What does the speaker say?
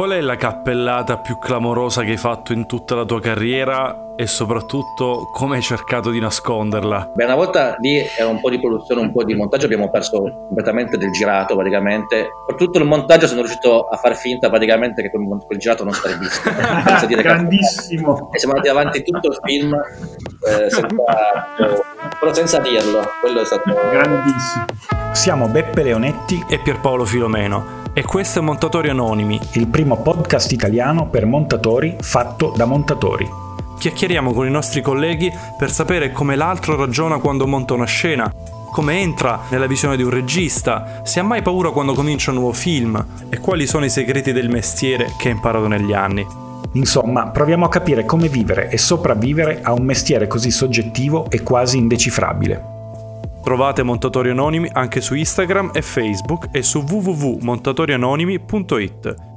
Qual è la cappellata più clamorosa che hai fatto in tutta la tua carriera e soprattutto come hai cercato di nasconderla? Beh, una volta lì era un po' di produzione, un po' di montaggio, abbiamo perso completamente del girato praticamente. Per tutto il montaggio sono riuscito a far finta praticamente che quel, quel girato non sarebbe visto. Grandissimo! E siamo andati avanti tutto il film eh, senza, però senza dirlo, quello è stato... Grandissimo! Siamo Beppe Leonetti e Pierpaolo Filomeno e questo è Montatori Anonimi, il primo podcast italiano per montatori fatto da montatori. Chiacchieriamo con i nostri colleghi per sapere come l'altro ragiona quando monta una scena, come entra nella visione di un regista, se ha mai paura quando comincia un nuovo film e quali sono i segreti del mestiere che ha imparato negli anni. Insomma, proviamo a capire come vivere e sopravvivere a un mestiere così soggettivo e quasi indecifrabile. Trovate Montatori Anonimi anche su Instagram e Facebook e su www.montatorianonimi.it.